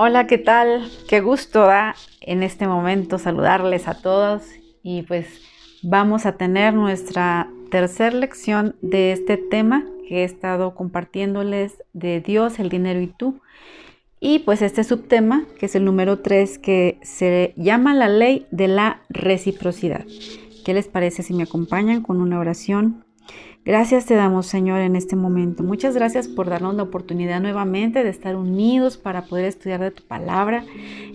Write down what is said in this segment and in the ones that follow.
Hola, ¿qué tal? Qué gusto da en este momento saludarles a todos y pues vamos a tener nuestra tercera lección de este tema que he estado compartiéndoles de Dios, el dinero y tú. Y pues este subtema, que es el número 3, que se llama la ley de la reciprocidad. ¿Qué les parece si me acompañan con una oración Gracias te damos, Señor, en este momento. Muchas gracias por darnos la oportunidad nuevamente de estar unidos para poder estudiar de tu palabra.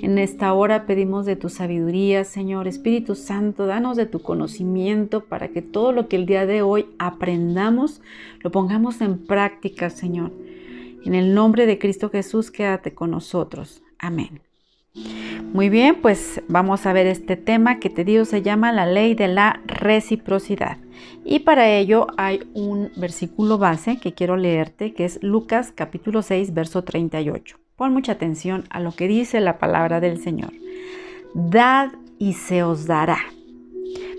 En esta hora pedimos de tu sabiduría, Señor. Espíritu Santo, danos de tu conocimiento para que todo lo que el día de hoy aprendamos lo pongamos en práctica, Señor. En el nombre de Cristo Jesús, quédate con nosotros. Amén. Muy bien, pues vamos a ver este tema que te digo se llama la ley de la reciprocidad. Y para ello hay un versículo base que quiero leerte, que es Lucas capítulo 6, verso 38. Pon mucha atención a lo que dice la palabra del Señor. Dad y se os dará.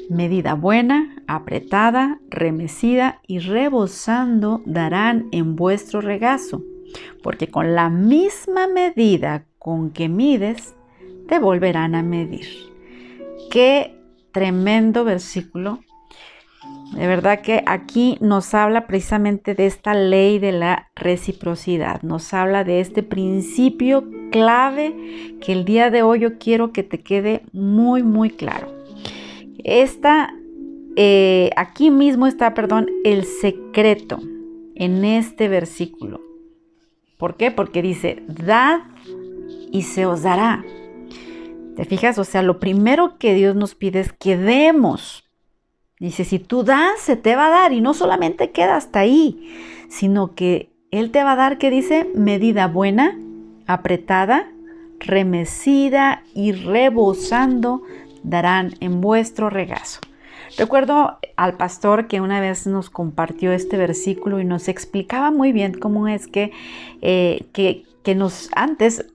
Medida buena, apretada, remecida y rebosando darán en vuestro regazo, porque con la misma medida con que mides, te volverán a medir. Qué tremendo versículo de verdad que aquí nos habla precisamente de esta ley de la reciprocidad, nos habla de este principio clave que el día de hoy yo quiero que te quede muy, muy claro. Esta, eh, aquí mismo está, perdón, el secreto en este versículo. ¿Por qué? Porque dice, dad y se os dará. ¿Te fijas? O sea, lo primero que Dios nos pide es que demos. Dice, si tú das, se te va a dar y no solamente queda hasta ahí, sino que Él te va a dar, que dice, medida buena, apretada, remecida y rebosando, darán en vuestro regazo. Recuerdo al pastor que una vez nos compartió este versículo y nos explicaba muy bien cómo es que, eh, que, que nos antes,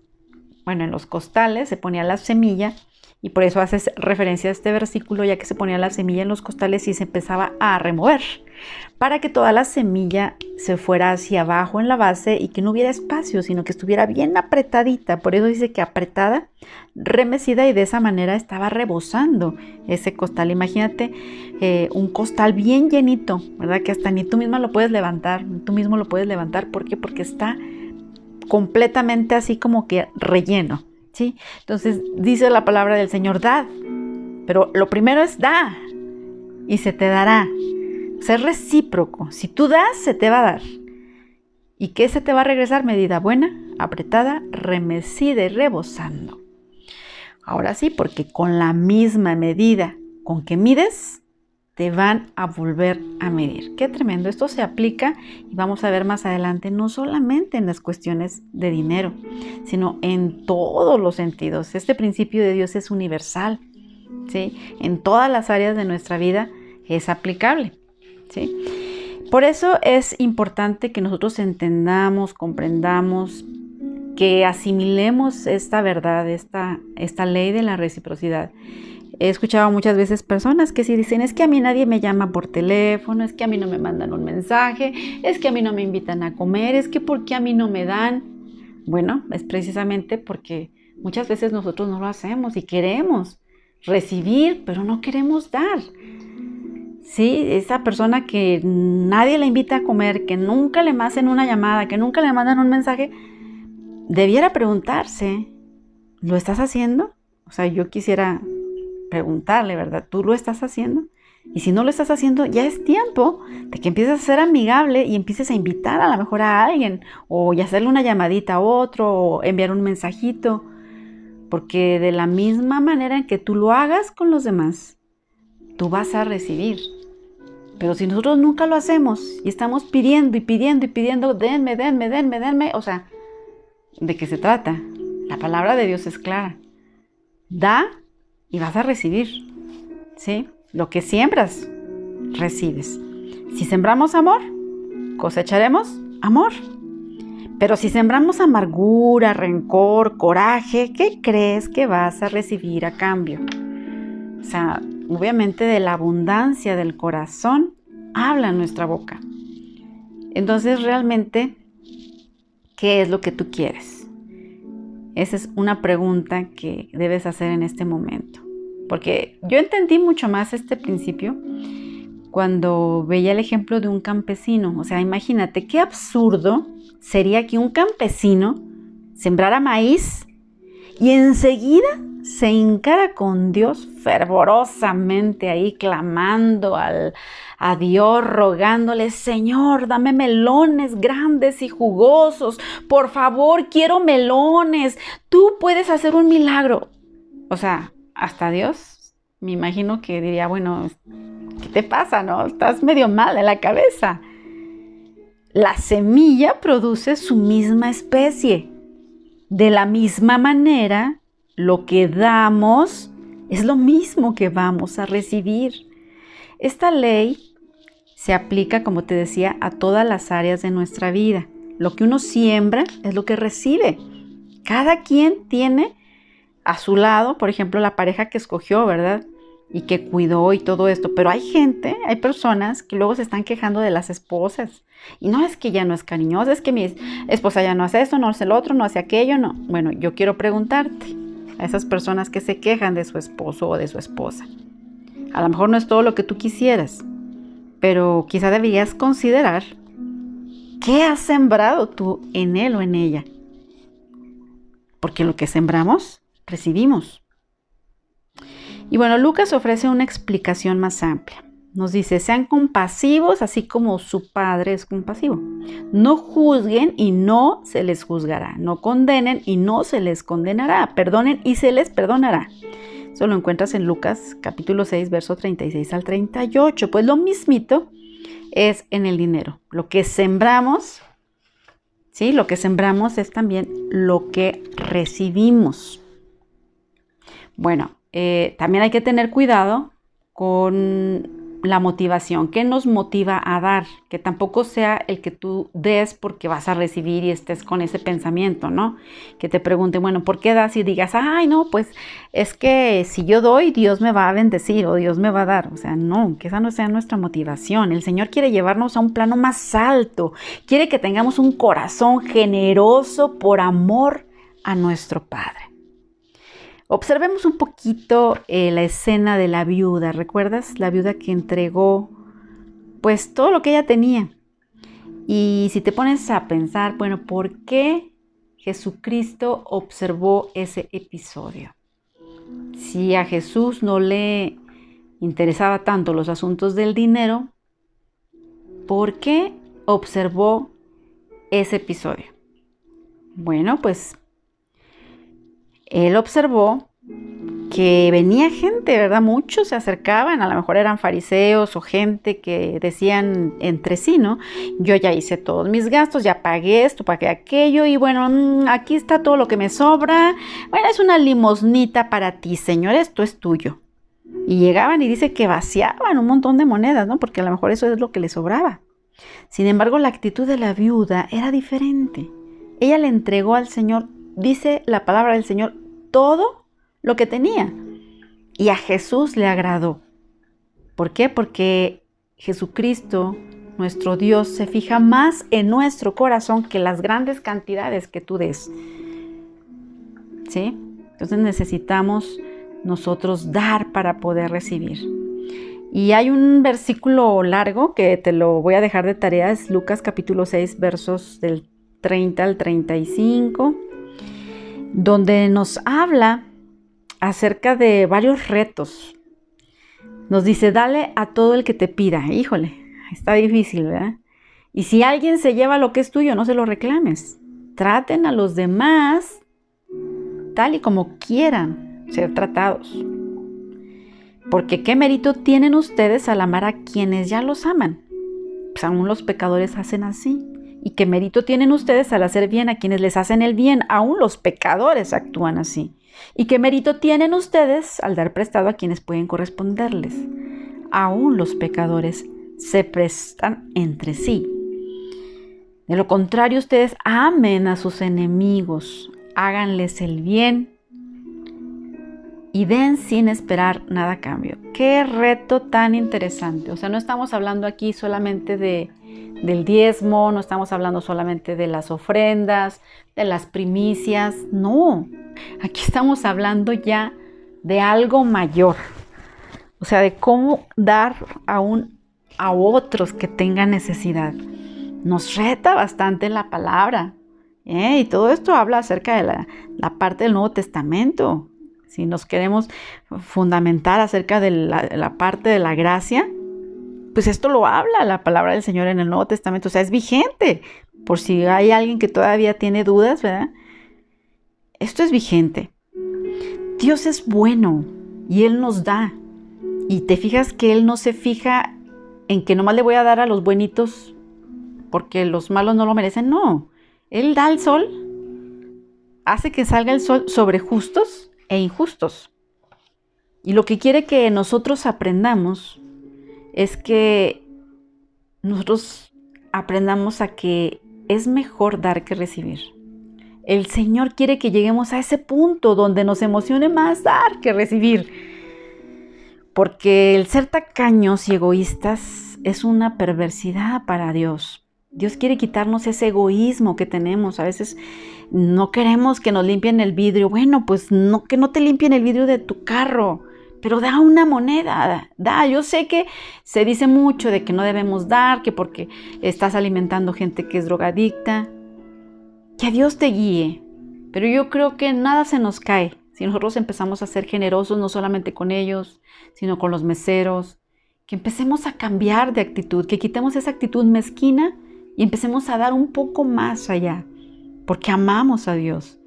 bueno, en los costales se ponía la semilla y por eso haces referencia a este versículo, ya que se ponía la semilla en los costales y se empezaba a remover, para que toda la semilla se fuera hacia abajo en la base y que no hubiera espacio, sino que estuviera bien apretadita. Por eso dice que apretada, remecida y de esa manera estaba rebosando ese costal. Imagínate eh, un costal bien llenito, ¿verdad? Que hasta ni tú misma lo puedes levantar, tú mismo lo puedes levantar. ¿Por qué? Porque está completamente así como que relleno. Entonces dice la palabra del Señor, dad. Pero lo primero es da y se te dará. Ser recíproco. Si tú das, se te va a dar. ¿Y qué se te va a regresar? Medida buena, apretada, remecida y rebosando. Ahora sí, porque con la misma medida con que mides, te van a volver a medir. Qué tremendo. Esto se aplica y vamos a ver más adelante no solamente en las cuestiones de dinero, sino en todos los sentidos. Este principio de Dios es universal. ¿sí? En todas las áreas de nuestra vida es aplicable. ¿sí? Por eso es importante que nosotros entendamos, comprendamos, que asimilemos esta verdad, esta, esta ley de la reciprocidad He escuchado muchas veces personas que si dicen, es que a mí nadie me llama por teléfono, es que a mí no me mandan un mensaje, es que a mí no me invitan a comer, es que porque a mí no me dan. Bueno, es precisamente porque muchas veces nosotros no lo hacemos y queremos recibir, pero no queremos dar. Sí, esa persona que nadie le invita a comer, que nunca le hacen una llamada, que nunca le mandan un mensaje, debiera preguntarse, ¿lo estás haciendo? O sea, yo quisiera preguntarle, ¿verdad? ¿Tú lo estás haciendo? Y si no lo estás haciendo, ya es tiempo de que empieces a ser amigable y empieces a invitar a lo mejor a alguien o ya hacerle una llamadita a otro o enviar un mensajito. Porque de la misma manera en que tú lo hagas con los demás, tú vas a recibir. Pero si nosotros nunca lo hacemos y estamos pidiendo y pidiendo y pidiendo, denme, denme, denme, denme, o sea, ¿de qué se trata? La palabra de Dios es clara. Da y vas a recibir. ¿Sí? Lo que siembras, recibes. Si sembramos amor, cosecharemos amor. Pero si sembramos amargura, rencor, coraje, ¿qué crees que vas a recibir a cambio? O sea, obviamente de la abundancia del corazón habla nuestra boca. Entonces, realmente, ¿qué es lo que tú quieres? Esa es una pregunta que debes hacer en este momento. Porque yo entendí mucho más este principio cuando veía el ejemplo de un campesino. O sea, imagínate qué absurdo sería que un campesino sembrara maíz y enseguida se encara con Dios fervorosamente ahí, clamando al, a Dios, rogándole, Señor, dame melones grandes y jugosos, por favor, quiero melones, tú puedes hacer un milagro. O sea, hasta Dios, me imagino que diría, bueno, ¿qué te pasa? No, estás medio mal en la cabeza. La semilla produce su misma especie. De la misma manera, lo que damos es lo mismo que vamos a recibir. Esta ley se aplica, como te decía, a todas las áreas de nuestra vida. Lo que uno siembra es lo que recibe. Cada quien tiene a su lado, por ejemplo, la pareja que escogió, ¿verdad? y que cuidó y todo esto. Pero hay gente, hay personas que luego se están quejando de las esposas. Y no es que ya no es cariñosa, es que mi esposa ya no hace esto, no hace el otro, no hace aquello, no. Bueno, yo quiero preguntarte a esas personas que se quejan de su esposo o de su esposa. A lo mejor no es todo lo que tú quisieras, pero quizá deberías considerar qué has sembrado tú en él o en ella. Porque lo que sembramos, recibimos. Y bueno, Lucas ofrece una explicación más amplia. Nos dice, sean compasivos así como su Padre es compasivo. No juzguen y no se les juzgará. No condenen y no se les condenará. Perdonen y se les perdonará. Eso lo encuentras en Lucas capítulo 6, verso 36 al 38. Pues lo mismito es en el dinero. Lo que sembramos, ¿sí? Lo que sembramos es también lo que recibimos. Bueno, eh, también hay que tener cuidado con la motivación, qué nos motiva a dar, que tampoco sea el que tú des porque vas a recibir y estés con ese pensamiento, ¿no? Que te pregunte, bueno, ¿por qué das? Y digas, ay, no, pues es que si yo doy, Dios me va a bendecir o Dios me va a dar. O sea, no, que esa no sea nuestra motivación. El Señor quiere llevarnos a un plano más alto, quiere que tengamos un corazón generoso por amor a nuestro Padre. Observemos un poquito eh, la escena de la viuda. ¿Recuerdas? La viuda que entregó pues todo lo que ella tenía. Y si te pones a pensar, bueno, ¿por qué Jesucristo observó ese episodio? Si a Jesús no le interesaba tanto los asuntos del dinero, ¿por qué observó ese episodio? Bueno, pues él observó que venía gente, ¿verdad? Muchos se acercaban, a lo mejor eran fariseos o gente que decían entre sí, ¿no? Yo ya hice todos mis gastos, ya pagué esto, pagué aquello y bueno, mm, aquí está todo lo que me sobra. Bueno, es una limosnita para ti, Señor, esto es tuyo. Y llegaban y dice que vaciaban un montón de monedas, ¿no? Porque a lo mejor eso es lo que le sobraba. Sin embargo, la actitud de la viuda era diferente. Ella le entregó al Señor dice la palabra del Señor, todo lo que tenía. Y a Jesús le agradó. ¿Por qué? Porque Jesucristo, nuestro Dios, se fija más en nuestro corazón que las grandes cantidades que tú des. ¿Sí? Entonces necesitamos nosotros dar para poder recibir. Y hay un versículo largo que te lo voy a dejar de tarea, es Lucas capítulo 6, versos del 30 al 35 donde nos habla acerca de varios retos. Nos dice, dale a todo el que te pida. Híjole, está difícil, ¿verdad? Y si alguien se lleva lo que es tuyo, no se lo reclames. Traten a los demás tal y como quieran ser tratados. Porque qué mérito tienen ustedes al amar a quienes ya los aman. Pues aún los pecadores hacen así. ¿Y qué mérito tienen ustedes al hacer bien a quienes les hacen el bien? Aún los pecadores actúan así. ¿Y qué mérito tienen ustedes al dar prestado a quienes pueden corresponderles? Aún los pecadores se prestan entre sí. De lo contrario, ustedes amen a sus enemigos, háganles el bien y den sin esperar nada a cambio. Qué reto tan interesante. O sea, no estamos hablando aquí solamente de del diezmo, no estamos hablando solamente de las ofrendas, de las primicias, no, aquí estamos hablando ya de algo mayor, o sea, de cómo dar a, un, a otros que tengan necesidad. Nos reta bastante la palabra. ¿eh? Y todo esto habla acerca de la, la, parte del Nuevo Testamento. Si nos queremos fundamentar acerca de la parte de la gracia, pues esto lo habla la palabra del Señor en el Nuevo Testamento, o sea, es vigente, por si hay alguien que todavía tiene dudas, ¿verdad? Esto es vigente. Dios es bueno y Él nos da. Y te fijas que Él no se fija en que nomás le voy a dar a los buenitos porque los malos no lo merecen, no. Él da el sol, hace que salga el sol sobre justos e injustos. Y lo que quiere que nosotros aprendamos es que nosotros aprendamos a que es mejor dar que recibir. El Señor quiere que lleguemos a ese punto donde nos emocione más dar que recibir. Porque el ser tacaños y egoístas es una perversidad para Dios. Dios quiere quitarnos ese egoísmo que tenemos. A veces no queremos que nos limpien el vidrio. Bueno, pues no que no te limpien el vidrio de tu carro pero da una moneda, da. Yo sé que se dice mucho de que no debemos dar, que porque estás alimentando gente que es drogadicta. Que Dios te guíe. Pero yo creo que nada se nos cae si nosotros empezamos a ser generosos, no solamente con ellos, sino con los meseros. Que empecemos a cambiar de actitud, que quitemos esa actitud mezquina y empecemos a dar un poco más allá, porque amamos a Dios.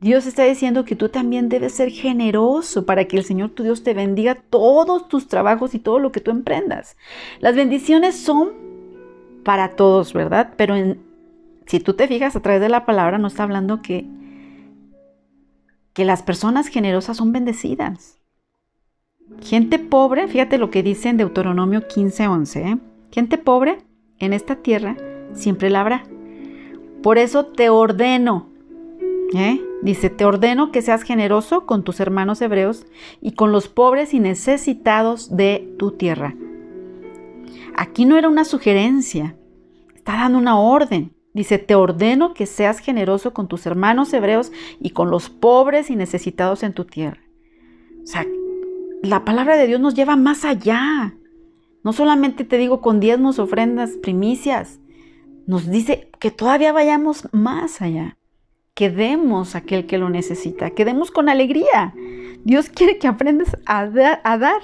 Dios está diciendo que tú también debes ser generoso para que el Señor tu Dios te bendiga todos tus trabajos y todo lo que tú emprendas. Las bendiciones son para todos, ¿verdad? Pero si tú te fijas a través de la palabra, no está hablando que, que las personas generosas son bendecidas. Gente pobre, fíjate lo que dice en Deuteronomio 15:11, ¿eh? gente pobre en esta tierra siempre la habrá. Por eso te ordeno, ¿eh? Dice, te ordeno que seas generoso con tus hermanos hebreos y con los pobres y necesitados de tu tierra. Aquí no era una sugerencia, está dando una orden. Dice, te ordeno que seas generoso con tus hermanos hebreos y con los pobres y necesitados en tu tierra. O sea, la palabra de Dios nos lleva más allá. No solamente te digo con diezmos, ofrendas, primicias. Nos dice que todavía vayamos más allá que demos a aquel que lo necesita, que demos con alegría. Dios quiere que aprendas a, dar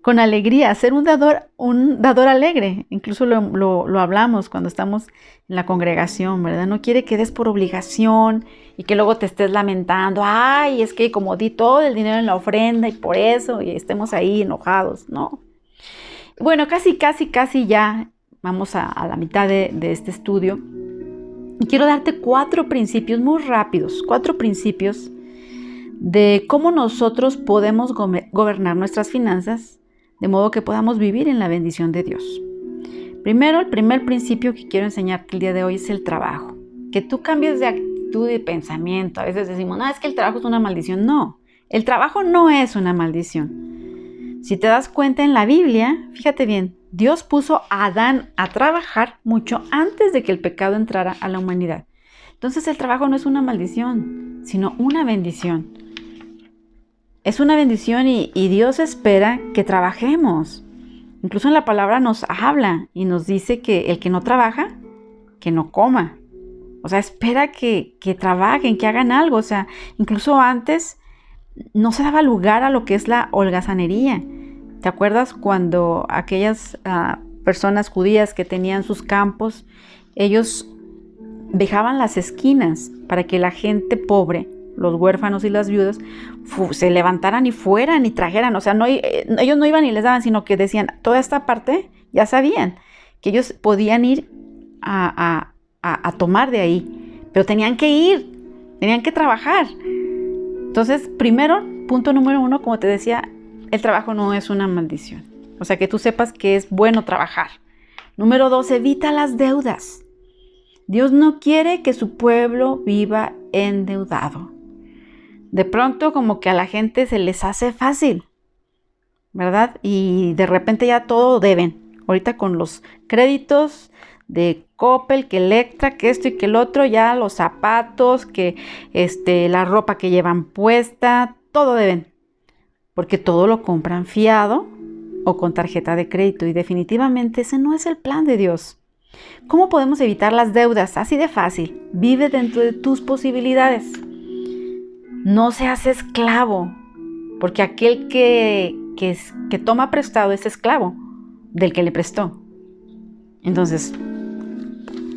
con alegría, a ser un dador, un dador alegre. Incluso lo, hablamos cuando estamos en la congregación, ¿verdad? No quiere que des por obligación y que luego te estés lamentando, ay, es que como di todo el dinero en la ofrenda y por eso y estemos ahí enojados, ¿no? Bueno, casi, casi, casi ya vamos a, la mitad de este estudio. Quiero darte cuatro principios muy rápidos, cuatro principios de cómo nosotros podemos gobernar nuestras finanzas de modo que podamos vivir en la bendición de Dios. Primero, el primer principio que quiero enseñarte el día de hoy es el trabajo. Que tú cambies de actitud y pensamiento. A veces decimos, no, es que el trabajo es una maldición. No, el trabajo no es una maldición. Si te das cuenta en la Biblia, fíjate bien, Dios puso a Adán a trabajar mucho antes de que el pecado entrara a la humanidad. Entonces el trabajo no es una maldición, sino una bendición. Es una bendición y, Dios espera que trabajemos. Incluso en la palabra nos habla y nos dice que el que no trabaja, que no coma. O sea, espera que, que trabajen, que hagan algo. O sea, incluso antes no se daba lugar a lo que es la holgazanería. ¿Te acuerdas cuando aquellas ah, personas judías que tenían sus campos, ellos dejaban las esquinas para que la gente pobre, los huérfanos y las viudas, se levantaran y fueran y trajeran? O sea, eh, ellos no iban y les daban, sino que decían, toda esta parte ya sabían que ellos podían ir a, a tomar de ahí, pero tenían que ir, tenían que trabajar. Entonces, primero, punto número uno, como te decía, el trabajo no es una maldición. O sea, que tú sepas que es bueno trabajar. Número dos, evita las deudas. Dios no quiere que su pueblo viva endeudado. De pronto como que a la gente se les hace fácil, ¿verdad? Y de repente ya todo deben. Ahorita con los créditos de Coppel, que Electra, que esto y que el otro, ya los zapatos, que este, la ropa que llevan puesta, todo deben. Porque todo lo compran fiado o con tarjeta de crédito y definitivamente ese no es el plan de Dios. ¿Cómo podemos evitar las deudas? Así de fácil. Vive dentro de tus posibilidades. No seas esclavo, porque aquel que, que, que toma prestado es esclavo del que le prestó. Entonces,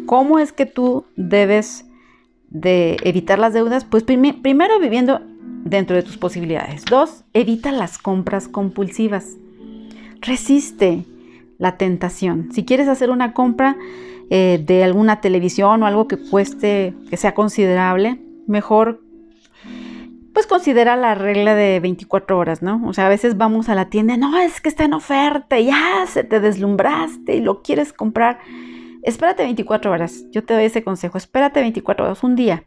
¿cómo es que tú debes de evitar las deudas? Pues primero viviendo dentro de tus posibilidades. Dos, evita las compras compulsivas. Resiste la tentación. Si quieres hacer una compra eh, de alguna televisión o algo que cueste, que sea considerable, mejor pues considera la regla de 24 horas, ¿no? O sea, a veces vamos a la tienda, no, es que está en oferta, ya se te deslumbraste y lo quieres comprar. Espérate 24 horas, yo te doy ese consejo, espérate 24 horas, un día,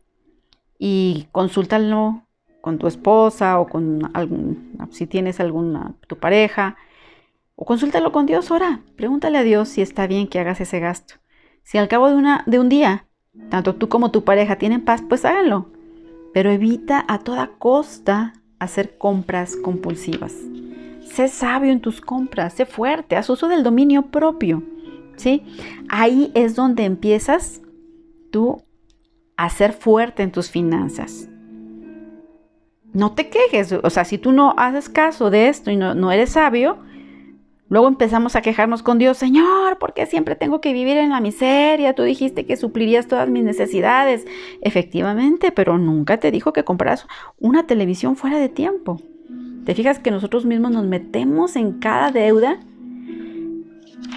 y consúltalo con tu esposa o con algún, si tienes alguna, tu pareja, o consúltalo con Dios, ora, pregúntale a Dios si está bien que hagas ese gasto. Si al cabo de, una, de un día, tanto tú como tu pareja tienen paz, pues háganlo. Pero evita a toda costa hacer compras compulsivas. Sé sabio en tus compras, sé fuerte, haz uso del dominio propio. ¿sí? Ahí es donde empiezas tú a ser fuerte en tus finanzas. No te quejes, o sea, si tú no haces caso de esto y no, eres sabio, Luego empezamos a quejarnos con Dios, Señor, ¿por qué siempre tengo que vivir en la miseria? Tú dijiste que suplirías todas mis necesidades. Efectivamente, pero nunca te dijo que compraras una televisión fuera de tiempo. ¿Te fijas que nosotros mismos nos metemos en cada deuda?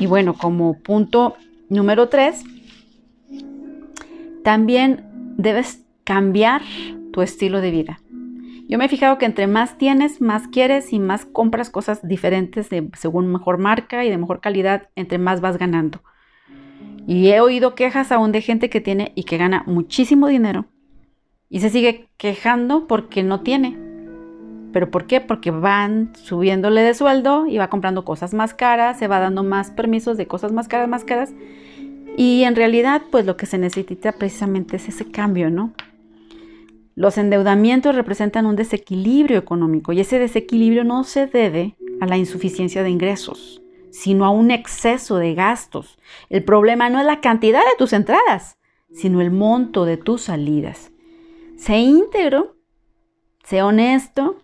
Y bueno, como punto número tres, también debes cambiar tu estilo de vida. Yo me he fijado que entre más tienes, más quieres y más compras cosas diferentes de, según mejor marca y de mejor calidad, entre más vas ganando. Y he oído quejas aún de gente que tiene y que gana muchísimo dinero y se sigue quejando porque no tiene. ¿Pero por qué? Porque van subiéndole de sueldo y va comprando cosas más caras, se va dando más permisos de cosas más caras, más caras. Y en realidad, pues lo que se necesita precisamente es ese cambio, ¿no? Los endeudamientos representan un desequilibrio económico y ese desequilibrio no se debe a la insuficiencia de ingresos, sino a un exceso de gastos. El problema no es la cantidad de tus entradas, sino el monto de tus salidas. Sé íntegro, sé honesto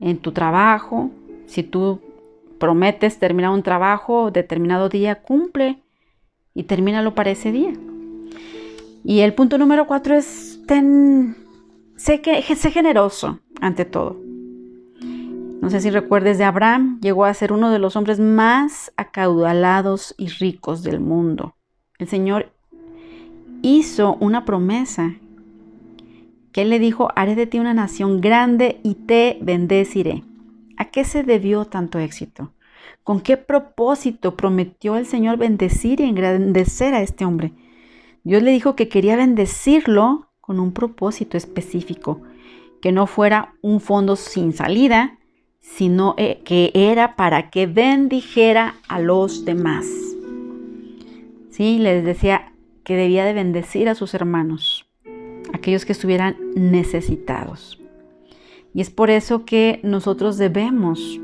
en tu trabajo. Si tú prometes terminar un trabajo determinado día, cumple y termínalo para ese día. Y el punto número cuatro es ten Sé, que, sé generoso ante todo. No sé si recuerdes de Abraham, llegó a ser uno de los hombres más acaudalados y ricos del mundo. El Señor hizo una promesa que Él le dijo, haré de ti una nación grande y te bendeciré. ¿A qué se debió tanto éxito? ¿Con qué propósito prometió el Señor bendecir y engrandecer a este hombre? Dios le dijo que quería bendecirlo con un propósito específico, que no fuera un fondo sin salida, sino eh, que era para que bendijera a los demás. Sí, les decía que debía de bendecir a sus hermanos, aquellos que estuvieran necesitados. Y es por eso que nosotros debemos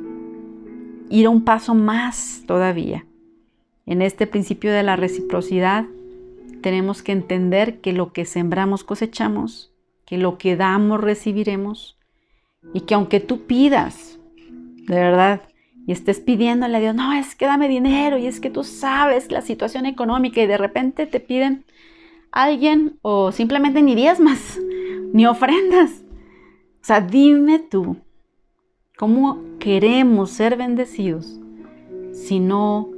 ir un paso más todavía. En este principio de la reciprocidad tenemos que entender que lo que sembramos cosechamos, que lo que damos recibiremos y que aunque tú pidas, de verdad, y estés pidiéndole a Dios, no, es que dame dinero y es que tú sabes la situación económica y de repente te piden alguien o simplemente ni más ni ofrendas. O sea, dime tú, ¿cómo queremos ser bendecidos si no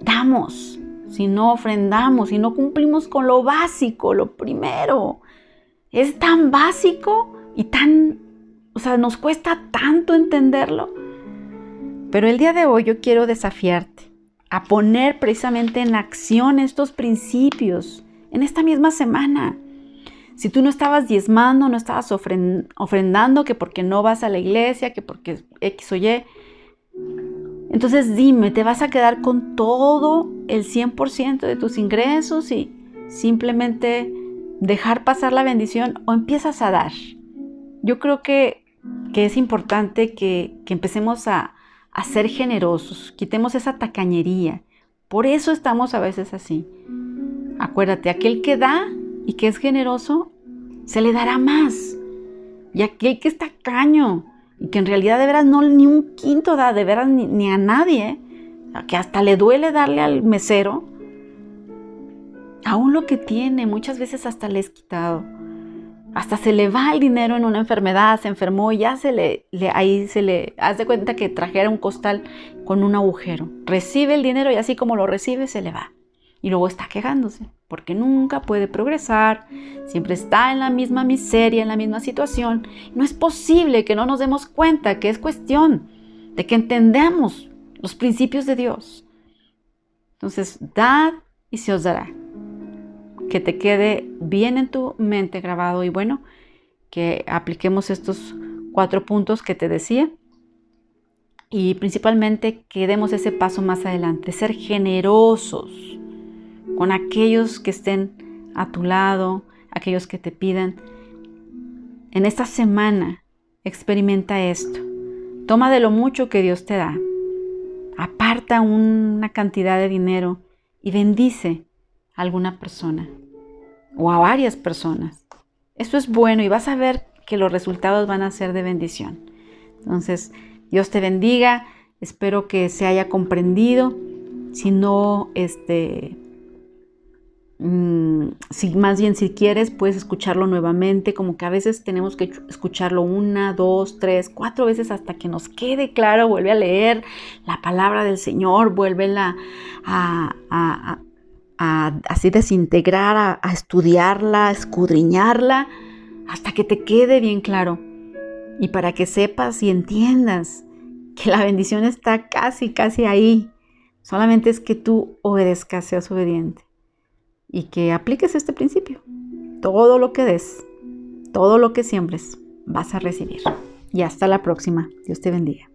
damos? Si no ofrendamos, si no cumplimos con lo básico, lo primero. Es tan básico y tan, o sea, nos cuesta tanto entenderlo. Pero el día de hoy yo quiero desafiarte a poner precisamente en acción estos principios en esta misma semana. Si tú no estabas diezmando, no estabas ofrendando, que porque no vas a la iglesia, que porque X o Y, Entonces dime, ¿te vas a quedar con todo el 100% de tus ingresos y simplemente dejar pasar la bendición o empiezas a dar? Yo creo que, es importante que, empecemos a, a ser generosos, quitemos esa tacañería. Por eso estamos a veces así. Acuérdate, aquel que da y que es generoso, se le dará más. Y aquel que está caño y que en realidad de veras no ni un quinto da, de veras ni, a nadie, que hasta le duele darle al mesero, aún lo que tiene, muchas veces hasta le es quitado. Hasta se le va el dinero en una enfermedad, se enfermó y ya se le, le ahí se le hace cuenta que trajera un costal con un agujero. Recibe el dinero y así como lo recibe se le va. Y luego está quejándose porque nunca puede progresar, siempre está en la misma miseria, en la misma situación. No es posible que no nos demos cuenta que es cuestión de que entendamos los principios de Dios. Entonces, dad y se os dará. Que te quede bien en tu mente grabado y bueno, que apliquemos estos cuatro puntos que te decía y principalmente que demos ese paso más adelante, ser generosos con aquellos que estén a tu lado, aquellos que te pidan. En esta semana experimenta esto. Toma de lo mucho que Dios te da. Aparta una cantidad de dinero y bendice a alguna persona o a varias personas. Eso es bueno y vas a ver que los resultados van a ser de bendición. Entonces, Dios te bendiga. Espero que se haya comprendido. Si no, este, Mm, si más bien si quieres puedes escucharlo nuevamente, como que a veces tenemos que escucharlo una, dos, tres, cuatro veces hasta que nos quede claro, vuelve a leer la palabra del Señor, vuelve a, a, así desintegrar, a, a estudiarla, a escudriñarla, hasta que te quede bien claro. Y para que sepas y entiendas que la bendición está casi, casi ahí. Solamente es que tú obedezcas, seas obediente y que apliques este principio. Todo lo que des, todo lo que siembres, vas a recibir. Y hasta la próxima. Dios te bendiga.